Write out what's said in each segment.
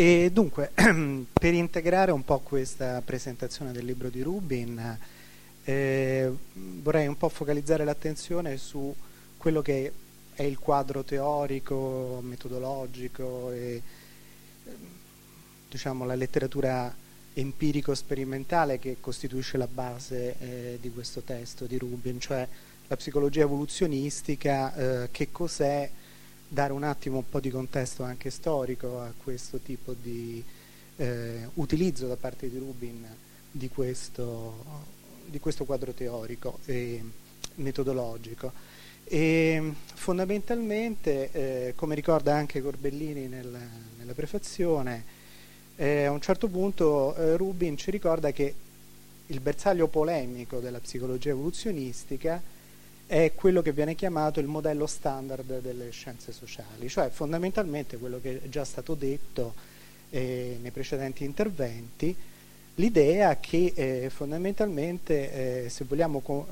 E dunque, per integrare un po' questa presentazione del libro di Rubin, eh, vorrei un po' focalizzare l'attenzione su quello che è il quadro teorico, metodologico e diciamo, la letteratura empirico-sperimentale che costituisce la base eh, di questo testo di Rubin, cioè la psicologia evoluzionistica, eh, che cos'è, dare un attimo un po' di contesto anche storico a questo tipo di eh, utilizzo da parte di Rubin di questo, di questo quadro teorico e metodologico. E fondamentalmente, eh, come ricorda anche Corbellini nel, nella prefazione, eh, a un certo punto eh, Rubin ci ricorda che il bersaglio polemico della psicologia evoluzionistica è quello che viene chiamato il modello standard delle scienze sociali, cioè fondamentalmente quello che è già stato detto eh, nei precedenti interventi, l'idea che eh, fondamentalmente eh, se vogliamo co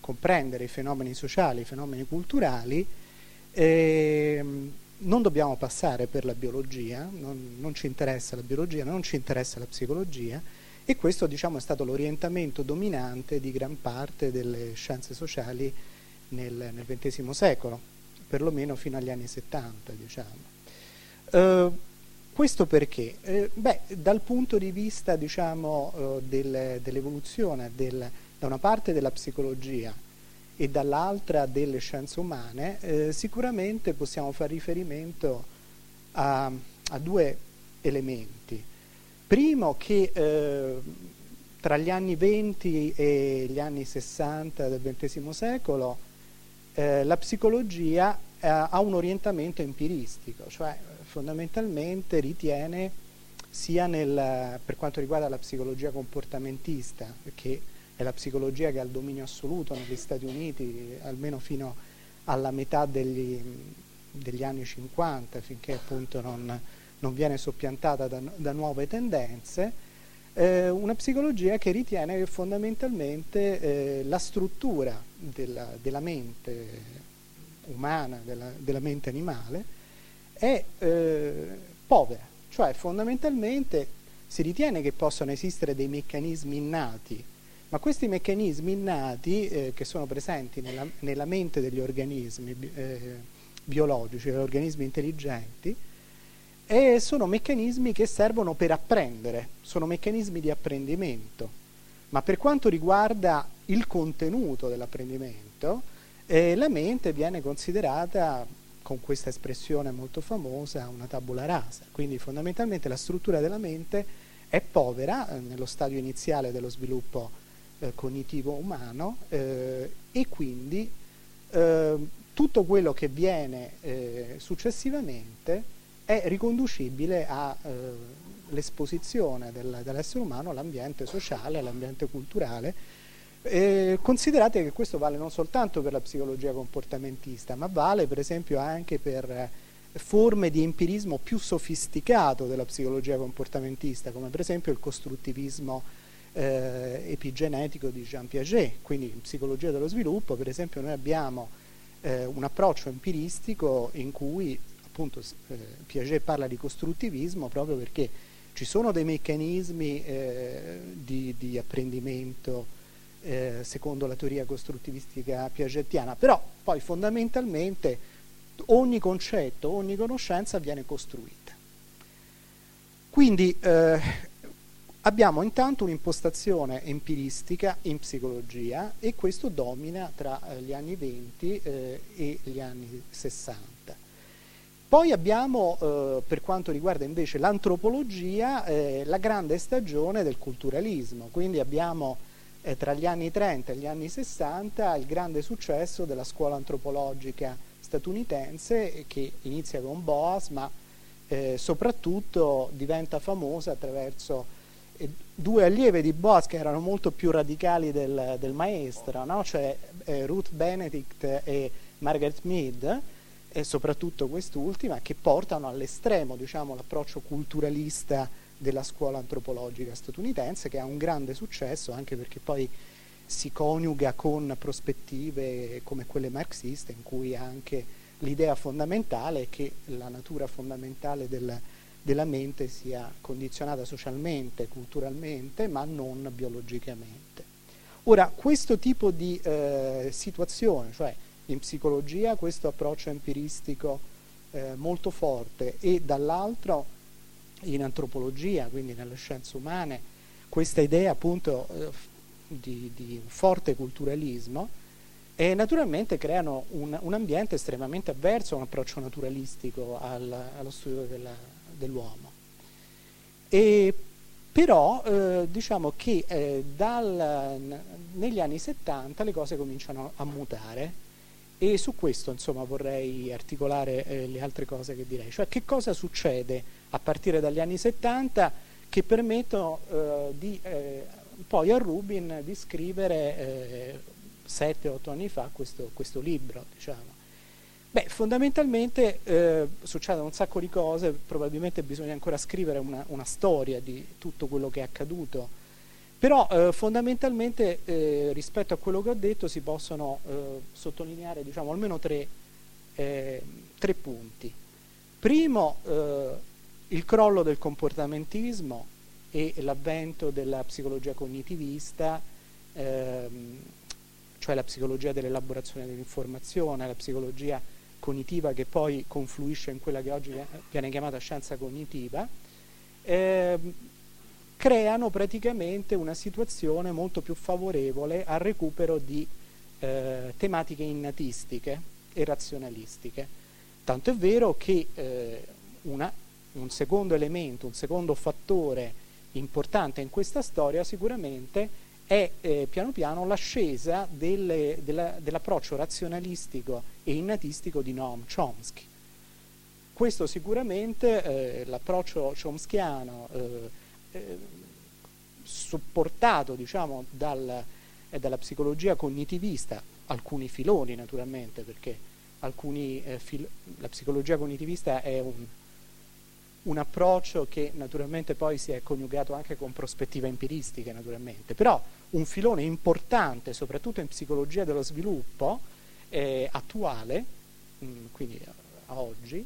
comprendere i fenomeni sociali, i fenomeni culturali, ehm, non dobbiamo passare per la biologia, non, non, ci interessa la biologia, non ci interessa la psicologia e questo diciamo, è stato l'orientamento dominante di gran parte delle scienze sociali nel, nel XX secolo, perlomeno fino agli anni 70. Diciamo. Uh, questo perché? Eh, beh, dal punto di vista diciamo, uh, del, dell'evoluzione del, da una parte della psicologia e dall'altra delle scienze umane, eh, sicuramente possiamo fare riferimento a, a due elementi. Primo che eh, tra gli anni 20 e gli anni 60 del XX secolo eh, la psicologia eh, ha un orientamento empiristico, cioè fondamentalmente ritiene sia nel, per quanto riguarda la psicologia comportamentista che è la psicologia che ha il dominio assoluto negli Stati Uniti, almeno fino alla metà degli, degli anni 50, finché appunto non, non viene soppiantata da, da nuove tendenze, eh, una psicologia che ritiene che fondamentalmente eh, la struttura della, della, mente umana, della, della mente animale, è eh, povera, cioè fondamentalmente si ritiene che possano esistere dei meccanismi innati ma questi meccanismi innati eh, che sono presenti nella, nella, mente degli organismi eh, biologici, degli organismi intelligenti, eh, sono meccanismi che servono per apprendere, sono meccanismi di apprendimento. Ma per quanto riguarda il contenuto dell'apprendimento, eh, la mente viene considerata con questa espressione molto famosa una tabula rasa, quindi fondamentalmente la struttura della mente è povera eh, nello stadio iniziale dello sviluppo eh, cognitivo umano eh, e quindi eh, tutto quello che viene eh, successivamente è riconducibile all'esposizione del, dell'essere umano all'ambiente sociale, all'ambiente culturale. Eh, considerate che questo vale non soltanto per la psicologia comportamentista, ma vale per esempio anche per forme di empirismo più sofisticato della psicologia comportamentista, come per esempio il costruttivismo eh, epigenetico di Jean Piaget, quindi in psicologia dello sviluppo per esempio noi abbiamo eh, un approccio empiristico in cui appunto eh, Piaget parla di costruttivismo proprio perché ci sono dei meccanismi eh, di, di, apprendimento eh, secondo la teoria costruttivistica piagetiana, però poi fondamentalmente ogni concetto, ogni conoscenza viene costruita. Quindi eh, Abbiamo intanto un'impostazione empiristica in psicologia e questo domina tra eh, gli anni 20 eh, e gli anni 60. Poi abbiamo, eh, per quanto riguarda invece l'antropologia, eh, la grande stagione del culturalismo, quindi abbiamo eh, tra gli anni 30 e gli anni 60 il grande successo della scuola antropologica statunitense che inizia con Boas, ma eh, soprattutto diventa famosa attraverso due allieve di Boas che erano molto più radicali del, del maestro, no? cioè eh, Ruth Benedict e Margaret Mead, e soprattutto quest'ultima, che portano all'estremo diciamo, l'approccio culturalista della scuola antropologica statunitense, che ha un grande successo anche perché poi si coniuga con prospettive come quelle marxiste, in cui anche l'idea fondamentale è che la natura fondamentale del, della mente sia condizionata socialmente, culturalmente, ma non biologicamente. Ora, questo tipo di eh, situazione, cioè in psicologia questo approccio empiristico eh, molto forte e dall'altro in antropologia, quindi nelle scienze umane, questa idea appunto eh, di, di, forte culturalismo, e naturalmente creano un, un, ambiente estremamente avverso a un approccio naturalistico al, allo studio della, dell'uomo. E però eh, diciamo che eh, dal, negli anni 70 le cose cominciano a mutare e su questo insomma, vorrei articolare eh, le altre cose che direi, cioè che cosa succede a partire dagli anni 70 che permettono eh, di, eh, poi a Rubin di scrivere 7-8 eh, anni fa questo, questo libro. Diciamo. Beh, fondamentalmente eh, succedono un sacco di cose, probabilmente bisogna ancora scrivere una, una storia di tutto quello che è accaduto, però eh, fondamentalmente eh, rispetto a quello che ho detto si possono eh, sottolineare diciamo, almeno tre, eh, tre punti. Primo, eh, il crollo del comportamentismo e l'avvento della psicologia cognitivista, ehm, cioè la psicologia dell'elaborazione dell'informazione, la psicologia cognitiva che poi confluisce in quella che oggi viene chiamata scienza cognitiva, eh, creano praticamente una situazione molto più favorevole al recupero di eh, tematiche innatistiche e razionalistiche. Tanto è vero che eh, una, un secondo elemento, un secondo fattore importante in questa storia sicuramente è eh, piano piano l'ascesa delle, della, dell'approccio razionalistico e innatistico di Noam Chomsky. Questo sicuramente, eh, l'approccio chomskiano, eh, eh supportato diciamo, dal, eh, dalla psicologia cognitivista, alcuni filoni naturalmente, perché alcuni, eh, fil- la psicologia cognitivista è un, un approccio che naturalmente poi si è coniugato anche con prospettive empiristiche, naturalmente, però un filone importante, soprattutto in psicologia dello sviluppo eh, attuale, mh, mm, quindi a oggi,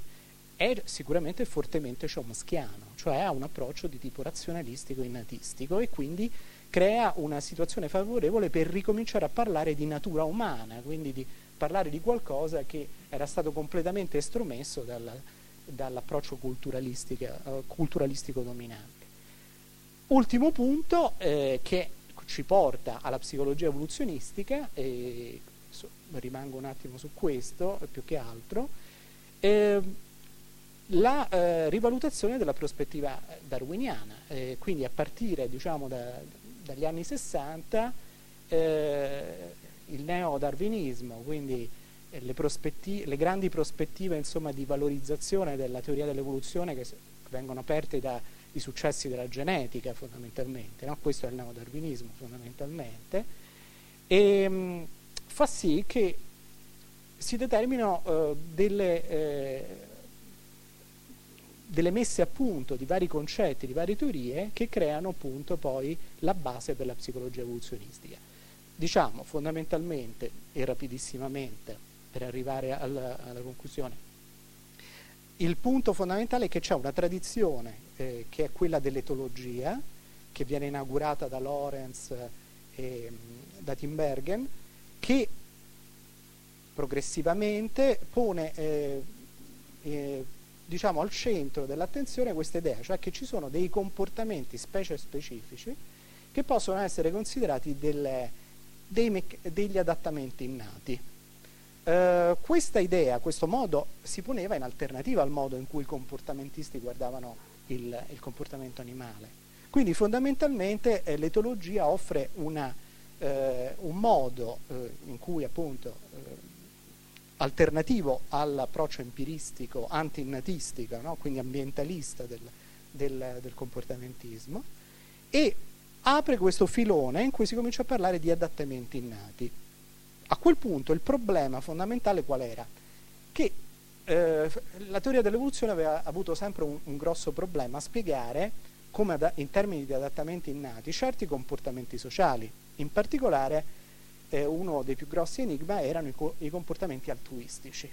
è sicuramente fortemente chomskiano, cioè ha un approccio di tipo razionalistico e innatistico e quindi crea una situazione favorevole per ricominciare a parlare di natura umana, quindi di parlare di qualcosa che era stato completamente estromesso dal, dall'approccio uh, culturalistico dominante. Ultimo punto eh, che ci porta alla psicologia evoluzionistica, rimango un attimo su questo più che altro, eh, la eh, rivalutazione della prospettiva darwiniana, eh, quindi a partire diciamo, da, dagli anni 60 eh, il neo-darwinismo, quindi le, le, grandi prospettive insomma, di valorizzazione della teoria dell'evoluzione che vengono aperte dai successi della genetica fondamentalmente, no? questo è il neodarwinismo fondamentalmente, e mh, fa sì che si determinano eh, delle, eh, delle messe a punto di vari concetti, di varie teorie che creano appunto poi la base per la psicologia evoluzionistica. Diciamo fondamentalmente e rapidissimamente per arrivare alla, alla conclusione. Il punto fondamentale è che c'è una tradizione eh, che è quella dell'etologia, che viene inaugurata da Lorenz e da Timbergen, che progressivamente pone eh, eh, diciamo, al centro dell'attenzione questa idea, cioè che ci sono dei comportamenti specie specifici che possono essere considerati delle, dei, degli adattamenti innati. Eh, questa idea, questo modo si poneva in alternativa al modo in cui i comportamentisti guardavano il, il comportamento animale. Quindi fondamentalmente eh, l'etologia offre una, eh, un modo eh, in cui appunto alternativo all'approccio empiristico, anti-innatistico, no? quindi ambientalista del, del, del comportamentismo, e apre questo filone in cui si comincia a parlare di adattamenti innati. A quel punto il problema fondamentale qual era? Che eh, la teoria dell'evoluzione aveva avuto sempre un, un grosso problema a spiegare come ad, in termini di adattamenti innati certi comportamenti sociali, in particolare eh, uno dei più grossi enigma erano i, co- i comportamenti altruistici.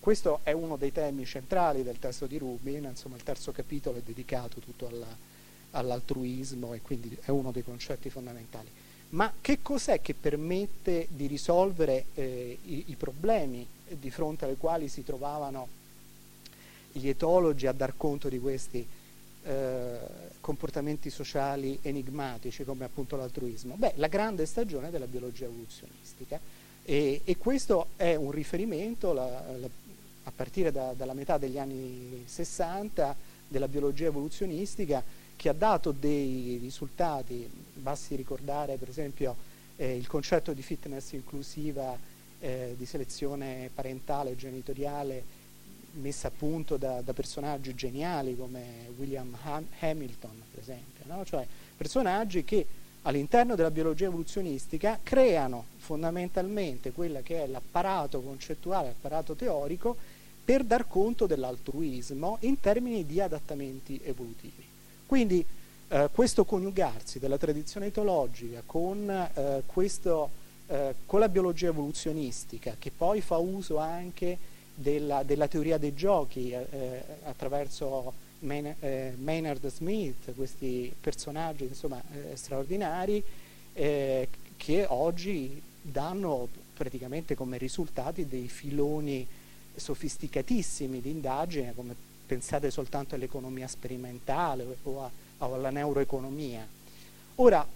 questo è uno dei temi centrali del testo di Rubin, insomma il terzo capitolo è dedicato tutto alla, all'altruismo e quindi è uno dei concetti fondamentali. Ma che cos'è che permette di risolvere eh, i, i, problemi di fronte ai quali si trovavano gli etologi a dar conto di questi eh, comportamenti sociali enigmatici come appunto l'altruismo? Beh, la grande stagione della biologia evoluzionistica e, e questo è un riferimento la, la, a partire da, dalla metà degli anni 60 della biologia evoluzionistica che ha dato dei risultati, basti ricordare per esempio eh, il concetto di fitness inclusiva eh, di selezione parentale e genitoriale messa a punto da, da personaggi geniali come William Ham- Hamilton per esempio, no? cioè personaggi che all'interno della biologia evoluzionistica creano fondamentalmente quello che è l'apparato concettuale, l'apparato teorico per dar conto dell'altruismo in termini di adattamenti evolutivi. Quindi eh, questo coniugarsi della tradizione etologica con, eh, questo, eh, con, la biologia evoluzionistica, che poi fa uso anche della, della teoria dei giochi eh, eh, attraverso Man, eh, Maynard Smith, questi personaggi insomma, straordinari, che oggi danno praticamente come risultati dei filoni sofisticatissimi di indagine come pensate soltanto all'economia sperimentale o, a, o alla neuroeconomia. Ora,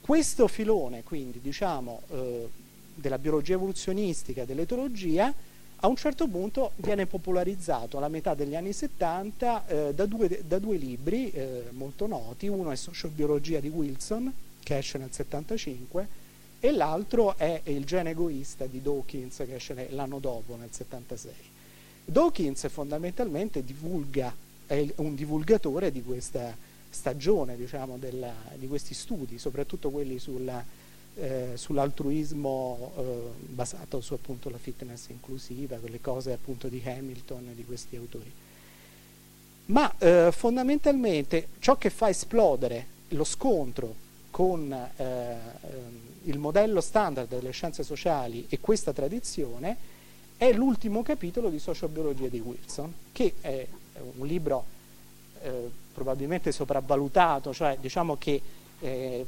questo filone, quindi, diciamo, eh, della biologia evoluzionistica, dell'etologia, a un certo punto viene popolarizzato alla metà degli anni 70 eh, da, due, da, due, libri eh, molto noti, uno è Sociobiologia di Wilson, che esce nel 75, e l'altro è Il gene egoista di Dawkins, che esce l'anno dopo, nel 76. Dawkins fondamentalmente divulga, è un divulgatore di questa stagione, diciamo, della, di questi studi, soprattutto quelli sulla, eh, sull'altruismo eh, basato su appunto la fitness inclusiva, quelle cose appunto di Hamilton e di questi autori. Ma eh, fondamentalmente ciò che fa esplodere lo scontro con eh, ehm, il modello standard delle scienze sociali e questa tradizione è l'ultimo capitolo di Sociobiologia di Wilson, che è un libro eh, probabilmente sopravvalutato, cioè diciamo che eh,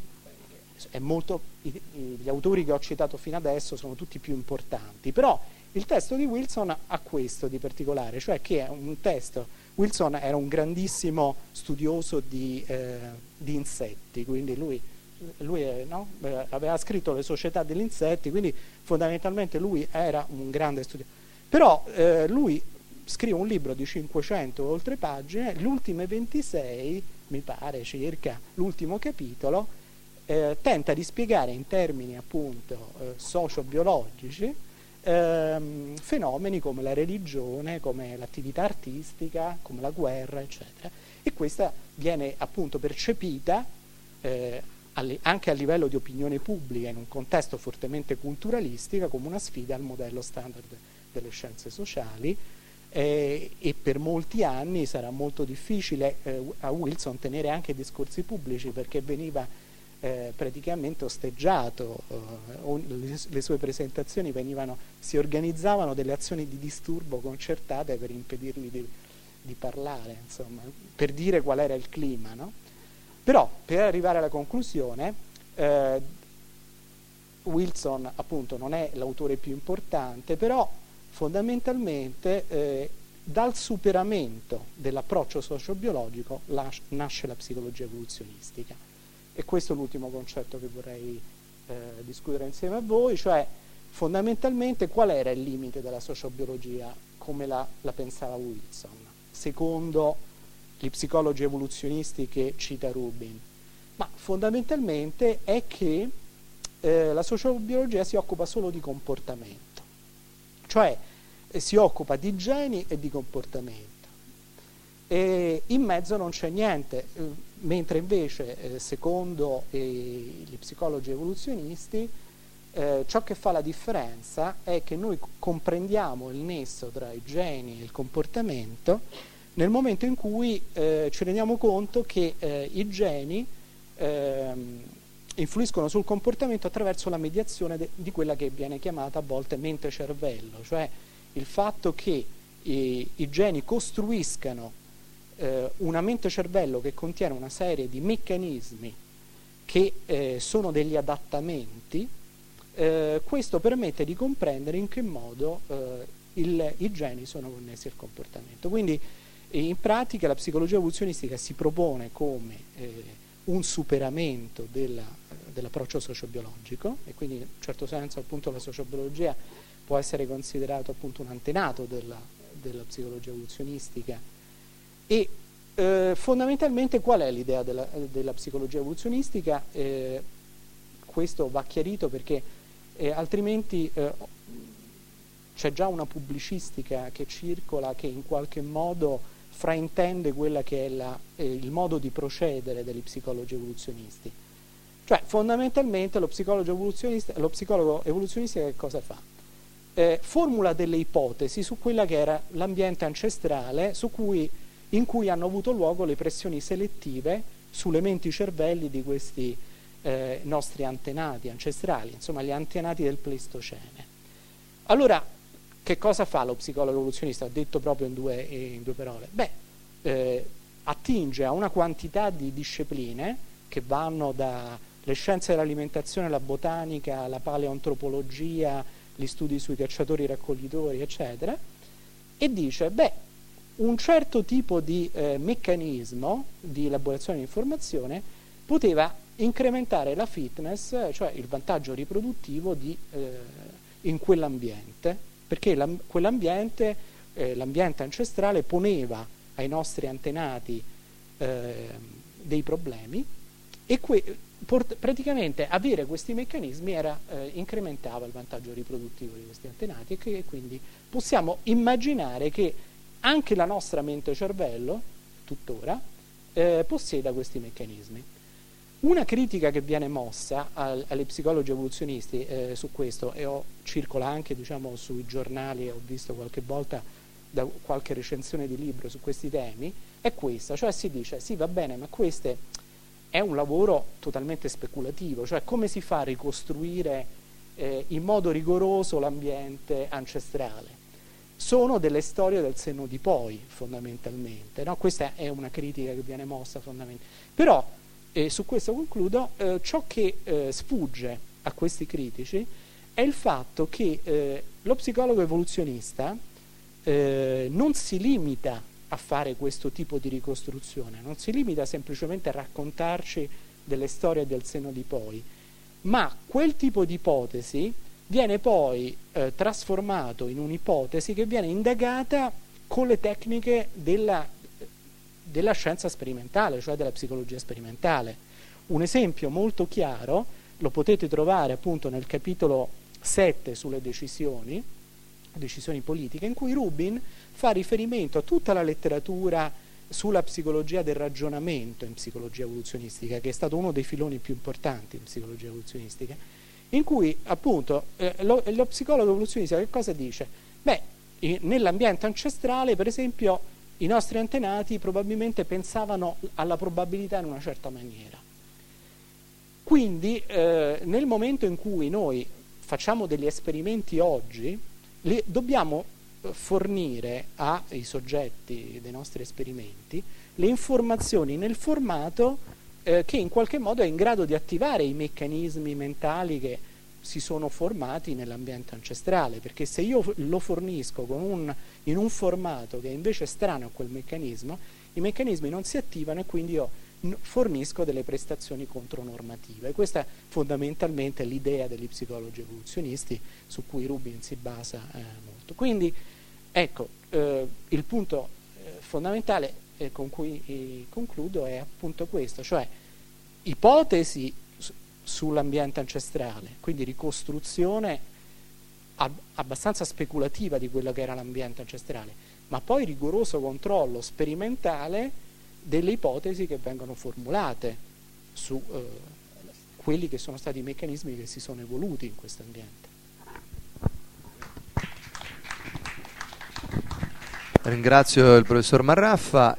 molto, gli autori che ho citato fino adesso sono tutti più importanti, però il testo di Wilson ha questo di particolare, cioè che è un testo, Wilson era un grandissimo studioso di, eh, di insetti, quindi lui lui è, no? aveva scritto le società degli insetti, quindi fondamentalmente lui era un grande studioso. Però eh, lui scrive un libro di 500 oltre pagine, le ultime 26, mi pare circa, l'ultimo capitolo, eh, tenta di spiegare in termini appunto eh, socio-biologici ehm, fenomeni come la religione, come l'attività artistica, come la guerra, eccetera. E questa viene appunto percepita eh, anche a livello di opinione pubblica in un contesto fortemente culturalistico come una sfida al modello standard delle scienze sociali eh, e per molti anni sarà molto difficile eh, a Wilson tenere anche discorsi pubblici perché veniva eh, praticamente osteggiato, eh, le, sue presentazioni venivano, si organizzavano delle azioni di disturbo concertate per impedirgli di, di parlare, insomma, per dire qual era il clima. No? Però per arrivare alla conclusione, eh, Wilson appunto non è l'autore più importante, però fondamentalmente eh, dal superamento dell'approccio sociobiologico nasce la psicologia evoluzionistica. E questo è l'ultimo concetto che vorrei eh, discutere insieme a voi, cioè fondamentalmente qual era il limite della sociobiologia come la, la pensava Wilson, secondo gli psicologi evoluzionisti che cita Rubin, ma fondamentalmente è che eh, la sociobiologia si occupa solo di comportamento, cioè eh, si occupa di geni e di comportamento. E in mezzo non c'è niente, mentre invece eh, secondo eh, gli psicologi evoluzionisti eh, ciò che fa la differenza è che noi comprendiamo il nesso tra i geni e il comportamento nel momento in cui eh, ci rendiamo conto che eh, i geni eh, influiscono sul comportamento attraverso la mediazione de- di quella che viene chiamata a volte mente-cervello, cioè il fatto che i, i geni costruiscano eh, una mente-cervello che contiene una serie di meccanismi che eh, sono degli adattamenti, eh, questo permette di comprendere in che modo eh, il, i geni sono connessi al comportamento. Quindi in pratica la psicologia evoluzionistica si propone come eh, un superamento della, dell'approccio sociobiologico e quindi in un certo senso appunto la sociobiologia può essere considerato appunto un antenato della, della psicologia evoluzionistica e eh, fondamentalmente qual è l'idea della, della psicologia evoluzionistica? Eh, questo va chiarito perché eh, altrimenti eh, c'è già una pubblicistica che circola che in qualche modo fraintende quella che è la, eh, il modo di procedere degli psicologi evoluzionisti. Cioè fondamentalmente lo psicologo evoluzionista, lo psicologo evoluzionista che cosa fa? Eh, formula delle ipotesi su quella che era l'ambiente ancestrale cui, in cui hanno avuto luogo le pressioni selettive sulle menti cervelli di questi eh, nostri antenati ancestrali, insomma gli antenati del Pleistocene. Allora, che cosa fa lo psicologo evoluzionista? Ho detto proprio in due, in due parole. Beh, eh, attinge a una quantità di discipline che vanno dalle scienze dell'alimentazione, la botanica, la paleoantropologia, gli studi sui cacciatori raccoglitori, eccetera, e dice, beh, un certo tipo di eh, meccanismo di elaborazione di informazione poteva incrementare la fitness, cioè il vantaggio riproduttivo di, eh, in quell'ambiente perché quell'ambiente, eh, l'ambiente ancestrale, poneva ai nostri antenati eh, dei problemi e que- port- praticamente avere questi meccanismi era, eh, incrementava il vantaggio riproduttivo di questi antenati e che quindi possiamo immaginare che anche la nostra mente cervello, tuttora, eh, possieda questi meccanismi. Una critica che viene mossa al, alle psicologi evoluzionisti eh, su questo, e ho, circola anche diciamo, sui giornali, ho visto qualche volta da qualche recensione di libro su questi temi, è questa, cioè si dice sì va bene, ma questo è un lavoro totalmente speculativo, cioè come si fa a ricostruire eh, in modo rigoroso l'ambiente ancestrale? Sono delle storie del senno di poi, fondamentalmente, no? questa è una critica che viene mossa fondamentalmente. Però e su questo concludo, eh, ciò che eh, sfugge a questi critici è il fatto che eh, lo psicologo evoluzionista eh, non si limita a fare questo tipo di ricostruzione, non si limita semplicemente a raccontarci delle storie del seno di poi, ma quel tipo di ipotesi viene poi eh, trasformato in un'ipotesi che viene indagata con le tecniche della della scienza sperimentale, cioè della psicologia sperimentale. Un esempio molto chiaro lo potete trovare appunto nel capitolo 7 sulle decisioni, decisioni politiche, in cui Rubin fa riferimento a tutta la letteratura sulla psicologia del ragionamento in psicologia evoluzionistica, che è stato uno dei filoni più importanti in psicologia evoluzionistica, in cui appunto eh, lo, lo psicologo evoluzionista che cosa dice? Beh, nell'ambiente ancestrale, per esempio, i nostri antenati probabilmente pensavano alla probabilità in una certa maniera. Quindi eh, nel momento in cui noi facciamo degli esperimenti oggi, li, dobbiamo eh, fornire ai soggetti dei nostri esperimenti le informazioni nel formato eh, che in qualche modo è in grado di attivare i meccanismi mentali che si sono formati nell'ambiente ancestrale, perché se io lo fornisco un, in un formato che è invece strano a quel meccanismo, i meccanismi non si attivano e quindi io fornisco delle prestazioni contronormative. Questa è fondamentalmente l'idea degli psicologi evoluzionisti su cui Rubin si basa eh, molto. Quindi ecco, eh, il punto eh, fondamentale eh, con cui eh, concludo è appunto questo, cioè ipotesi sull'ambiente ancestrale, quindi ricostruzione ab- abbastanza speculativa di quello che era l'ambiente ancestrale, ma poi rigoroso controllo sperimentale delle ipotesi che vengono formulate su eh, quelli che sono stati i meccanismi che si sono evoluti in questo ambiente. Ringrazio il professor Marraffa.